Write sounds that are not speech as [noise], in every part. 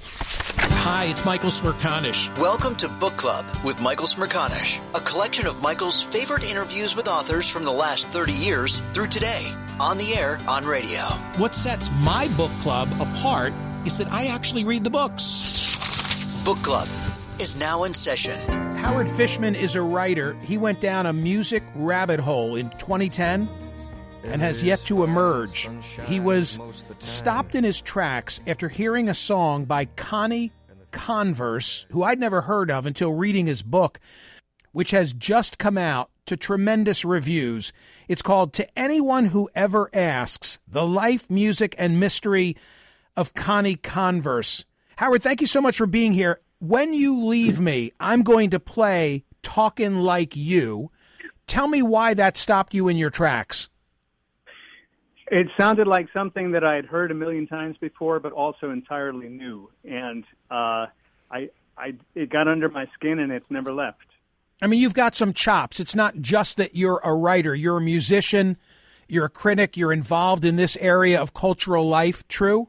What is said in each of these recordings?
Hi, it's Michael Smerconish. Welcome to Book Club with Michael Smerconish, a collection of Michael's favorite interviews with authors from the last 30 years through today, on the air, on radio. What sets my book club apart is that I actually read the books. Book Club is now in session. Howard Fishman is a writer. He went down a music rabbit hole in 2010 and has yet to emerge. He was stopped in his tracks after hearing a song by Connie Converse, who I'd never heard of until reading his book, which has just come out to tremendous reviews. It's called To Anyone Who Ever Asks The Life, Music, and Mystery of Connie Converse. Howard, thank you so much for being here. When you leave me, I'm going to play Talking Like You. Tell me why that stopped you in your tracks. It sounded like something that I had heard a million times before, but also entirely new. And uh, I, I, it got under my skin, and it's never left. I mean, you've got some chops. It's not just that you're a writer; you're a musician, you're a critic, you're involved in this area of cultural life. True.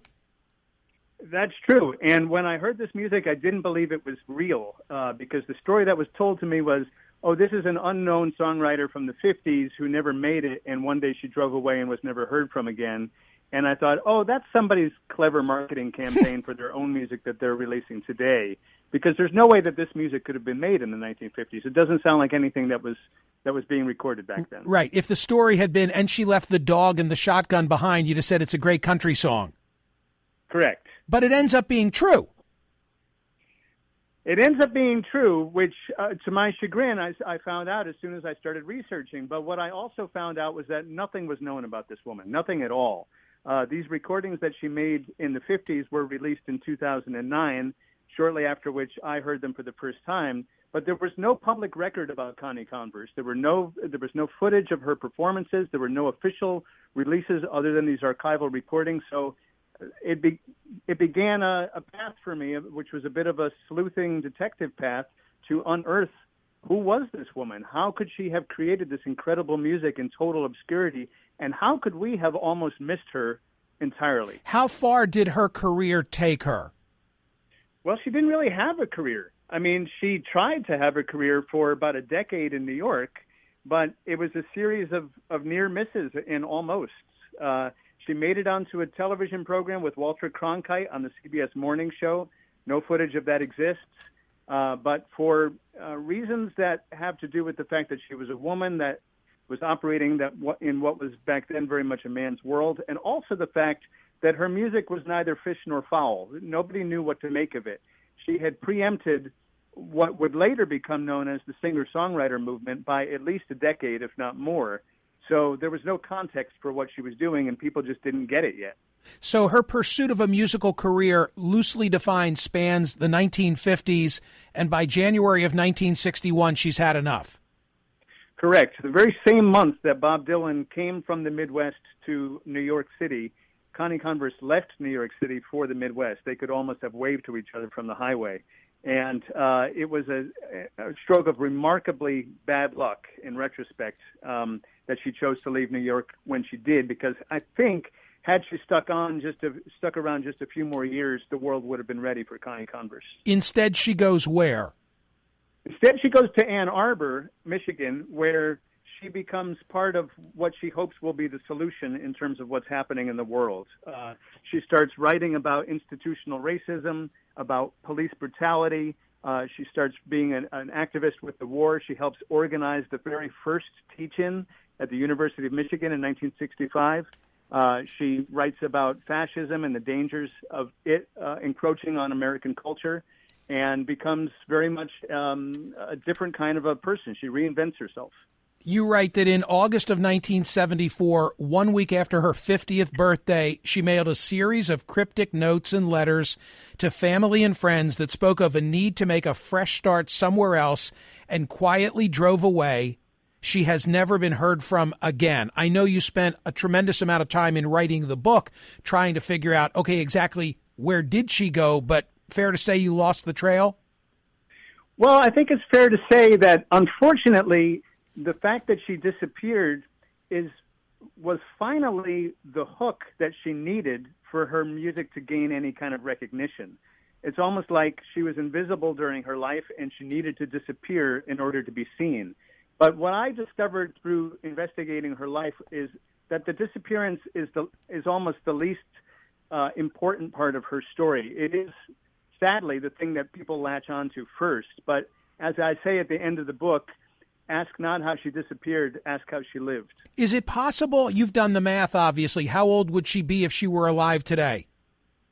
That's true. And when I heard this music, I didn't believe it was real uh, because the story that was told to me was oh, this is an unknown songwriter from the 50s who never made it, and one day she drove away and was never heard from again. And I thought, oh, that's somebody's clever marketing campaign for their own music that they're releasing today, because there's no way that this music could have been made in the 1950s. It doesn't sound like anything that was that was being recorded back then. Right. If the story had been, and she left the dog and the shotgun behind, you'd have said it's a great country song. Correct. But it ends up being true. It ends up being true, which uh, to my chagrin, I, I found out as soon as I started researching. But what I also found out was that nothing was known about this woman, nothing at all. Uh, these recordings that she made in the 50s were released in 2009, shortly after which I heard them for the first time. But there was no public record about Connie Converse. There were no there was no footage of her performances. There were no official releases other than these archival recordings. So it be, it began a, a path for me, which was a bit of a sleuthing detective path to unearth who was this woman? How could she have created this incredible music in total obscurity? And how could we have almost missed her entirely? How far did her career take her? Well, she didn't really have a career. I mean, she tried to have a career for about a decade in New York, but it was a series of, of near misses and almost. Uh, she made it onto a television program with Walter Cronkite on the CBS Morning Show. No footage of that exists. Uh, but for uh, reasons that have to do with the fact that she was a woman that was operating that in what was back then very much a man's world, and also the fact that her music was neither fish nor fowl. Nobody knew what to make of it. She had preempted what would later become known as the singer-songwriter movement by at least a decade, if not more. So there was no context for what she was doing, and people just didn't get it yet. So her pursuit of a musical career, loosely defined, spans the 1950s, and by January of 1961, she's had enough. Correct. The very same month that Bob Dylan came from the Midwest to New York City, Connie Converse left New York City for the Midwest. They could almost have waved to each other from the highway. And uh, it was a, a stroke of remarkably bad luck in retrospect um, that she chose to leave New York when she did, because I think had she stuck on just a, stuck around just a few more years, the world would have been ready for Connie Converse. Instead, she goes where? Instead, she goes to Ann Arbor, Michigan, where she becomes part of what she hopes will be the solution in terms of what's happening in the world. Uh, she starts writing about institutional racism, about police brutality. Uh, she starts being an, an, activist with the war. She helps organize the very first teach-in at the University of Michigan in 1965. Uh, she writes about fascism and the dangers of it uh, encroaching on American culture and becomes very much um, a different kind of a person. She reinvents herself. You write that in August of 1974, one week after her 50th birthday, she mailed a series of cryptic notes and letters to family and friends that spoke of a need to make a fresh start somewhere else and quietly drove away. She has never been heard from again. I know you spent a tremendous amount of time in writing the book trying to figure out, okay, exactly where did she go, but fair to say you lost the trail? Well, I think it's fair to say that unfortunately, the fact that she disappeared is was finally the hook that she needed for her music to gain any kind of recognition. It's almost like she was invisible during her life and she needed to disappear in order to be seen. But what I discovered through investigating her life is that the disappearance is the is almost the least uh, important part of her story. It is sadly the thing that people latch on to first. But as I say at the end of the book, ask not how she disappeared, ask how she lived. Is it possible? You've done the math, obviously. How old would she be if she were alive today?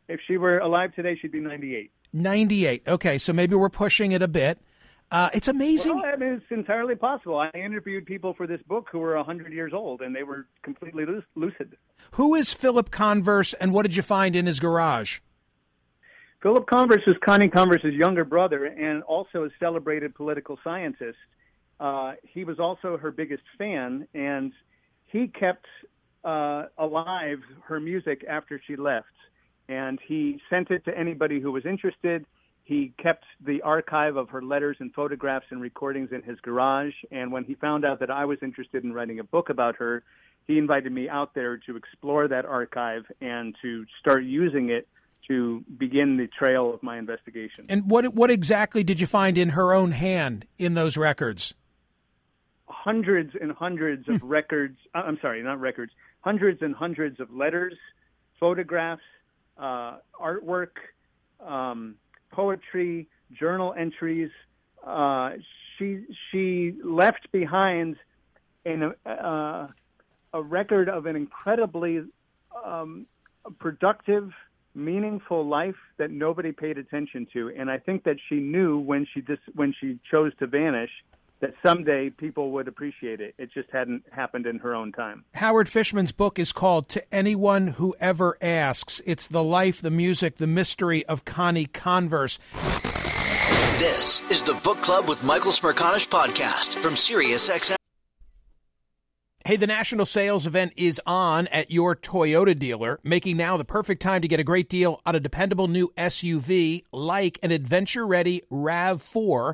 If she were alive today, she'd be 98. 98. Okay, so maybe we're pushing it a bit. Uh, it's amazing. Well, I mean, it's entirely possible. I interviewed people for this book who were 100 years old, and they were completely lucid. Who is Philip Converse, and what did you find in his garage? Philip Converse is Connie Converse's younger brother and also a celebrated political scientist. Uh, he was also her biggest fan, and he kept uh, alive her music after she left. And he sent it to anybody who was interested. He kept the archive of her letters and photographs and recordings in his garage. And when he found out that I was interested in writing a book about her, he invited me out there to explore that archive and to start using it to begin the trail of my investigation. And what what exactly did you find in her own hand in those records? Hundreds and hundreds of records. Uh, I'm sorry, not records. Hundreds and hundreds of letters, photographs, uh, artwork, um, poetry, journal entries. Uh, she she left behind in a, uh, a record of an incredibly um, productive meaningful life that nobody paid attention to. And I think that she knew when she dis- when she chose to vanish that someday people would appreciate it. It just hadn't happened in her own time. Howard Fishman's book is called To Anyone Who Ever Asks. It's the life, the music, the mystery of Connie Converse. This is the Book Club with Michael Smerconish podcast from SiriusXM. Hey, the national sales event is on at your Toyota dealer, making now the perfect time to get a great deal on a dependable new SUV like an adventure ready RAV4.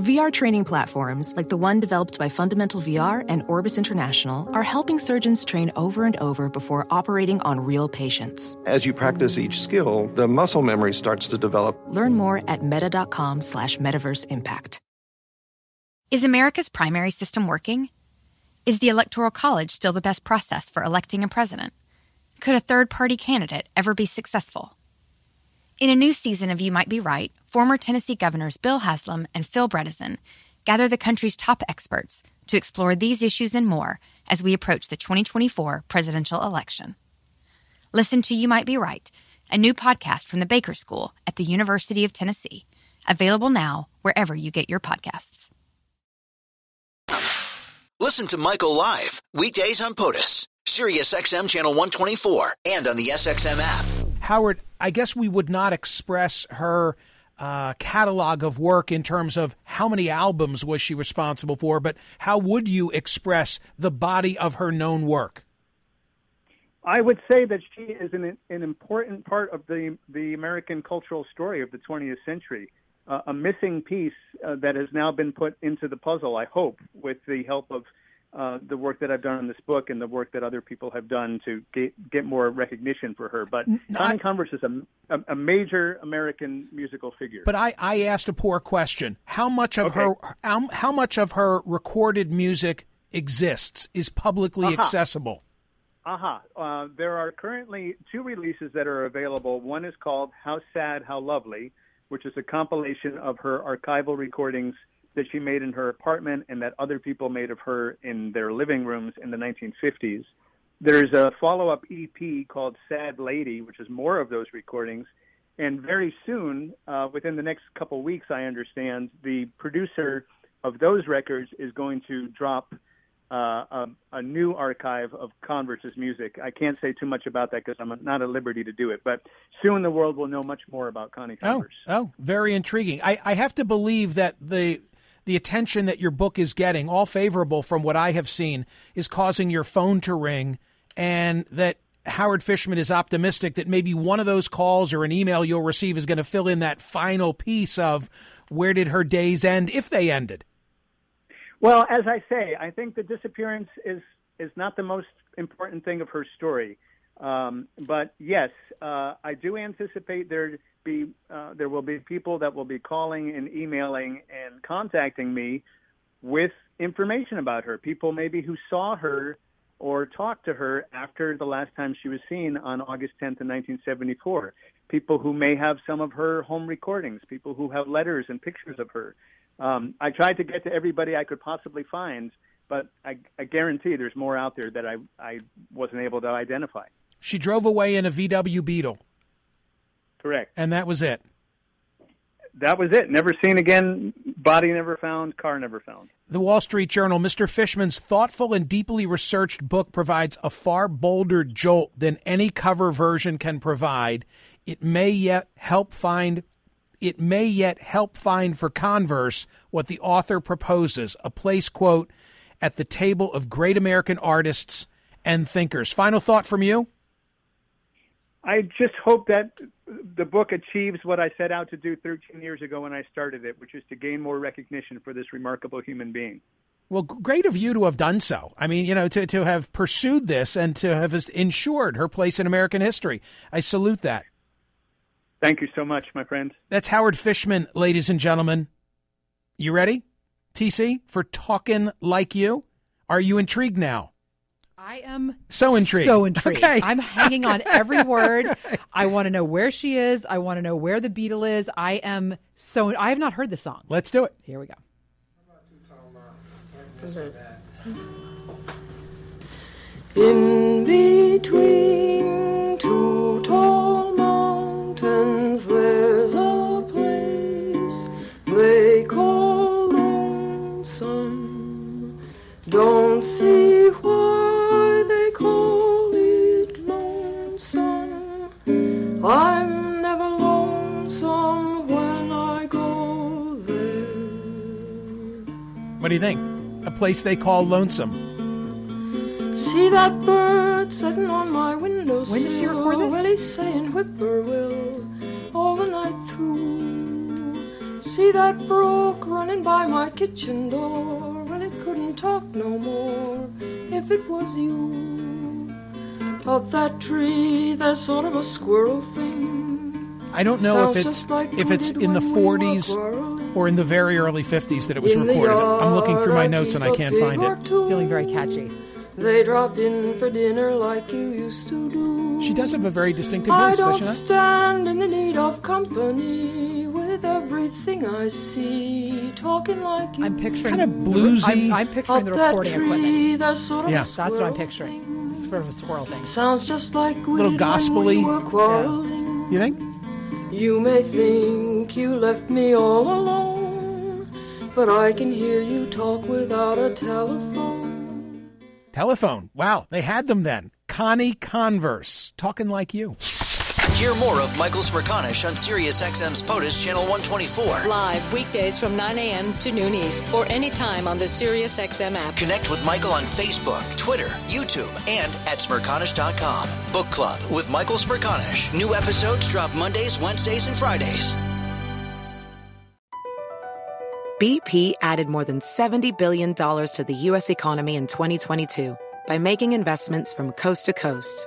VR training platforms, like the one developed by Fundamental VR and Orbis International, are helping surgeons train over and over before operating on real patients. As you practice each skill, the muscle memory starts to develop. Learn more at meta.com slash metaverse impact. Is America's primary system working? Is the Electoral College still the best process for electing a president? Could a third party candidate ever be successful? In a new season of You Might Be Right, former Tennessee governors Bill Haslam and Phil Bredesen gather the country's top experts to explore these issues and more as we approach the 2024 presidential election. Listen to You Might Be Right, a new podcast from the Baker School at the University of Tennessee, available now wherever you get your podcasts. Listen to Michael live weekdays on POTUS, Sirius XM channel 124, and on the SXM app. Howard, I guess we would not express her uh, catalog of work in terms of how many albums was she responsible for, but how would you express the body of her known work? I would say that she is an, an important part of the the American cultural story of the 20th century, uh, a missing piece uh, that has now been put into the puzzle. I hope with the help of uh, the work that I've done in this book and the work that other people have done to get, get more recognition for her. But Connie Converse is a, a, a, major American musical figure. But I, I asked a poor question. How much of okay. her how, how, much of her recorded music exists is publicly uh-huh. accessible? Aha. Uh-huh. Uh, there are currently two releases that are available. One is called How Sad, How Lovely, which is a compilation of her archival recordings – that she made in her apartment and that other people made of her in their living rooms in the 1950s. There's a follow-up EP called Sad Lady, which is more of those recordings. And very soon, uh, within the next couple weeks, I understand, the producer of those records is going to drop uh, a, a, new archive of Converse's music. I can't say too much about that because I'm not at liberty to do it. But soon the world will know much more about Connie Converse. Oh, oh very intriguing. I, I have to believe that the the attention that your book is getting, all favorable from what I have seen, is causing your phone to ring, and that Howard Fishman is optimistic that maybe one of those calls or an email you'll receive is going to fill in that final piece of where did her days end, if they ended. Well, as I say, I think the disappearance is is not the most important thing of her story. Um, but yes, uh, I do anticipate there be uh, there will be people that will be calling and emailing and contacting me with information about her. People maybe who saw her or talked to her after the last time she was seen on August 10th in 1974. People who may have some of her home recordings, people who have letters and pictures of her. Um, I tried to get to everybody I could possibly find, but I, I guarantee there's more out there that I, I wasn't able to identify. She drove away in a VW Beetle. Correct. And that was it. That was it. Never seen again. Body never found. Car never found. The Wall Street Journal, Mr. Fishman's thoughtful and deeply researched book provides a far bolder jolt than any cover version can provide. It may yet help find it may yet help find for Converse what the author proposes, a place quote at the table of great American artists and thinkers. Final thought from you? I just hope that the book achieves what I set out to do 13 years ago when I started it, which is to gain more recognition for this remarkable human being. Well, great of you to have done so. I mean, you know, to, to have pursued this and to have ensured her place in American history. I salute that. Thank you so much, my friend. That's Howard Fishman, ladies and gentlemen. You ready, TC, for talking like you? Are you intrigued now? I am so intrigued. So intrigued. Okay. I'm hanging on every word. [laughs] I want to know where she is. I want to know where the Beetle is. I am so. I have not heard the song. Let's do it. Here we go. In place they call lonesome. See that bird sitting on my windowsill. When did she record this? Well, he's saying whippoorwill all the night through. See that brook running by my kitchen door. Well, it couldn't talk no more if it was you. Up that tree, there's sort of a squirrel thing. I don't know Sounds if it's like if we it's in the when we 40s quarreling. Or in the very early 50s that it was In recorded. I'm looking through my notes and I can't find it. Feeling very catchy. They drop in for dinner like you used to do. She does have a very distinctive voice, does don't she not? stand in the need of company with everything I see, talking like you. I'm picturing Kinda bluesy. I'm, I'm picturing the recording tree, equipment. there's sort of Yeah. That's That's what I'm picturing. It's sort of a squirrel thing. Sounds just like we Little did we were quarreling. You think? You may think you left me all alone, but I can hear you talk without a telephone. Telephone. Wow, they had them then. Connie Converse, talking like you. Hear more of Michael Smerconish on SiriusXM's POTUS Channel 124. Live weekdays from 9 a.m. to noon East or anytime on the SiriusXM app. Connect with Michael on Facebook, Twitter, YouTube, and at Smerconish.com. Book Club with Michael Smerconish. New episodes drop Mondays, Wednesdays, and Fridays. BP added more than $70 billion to the U.S. economy in 2022 by making investments from coast to coast.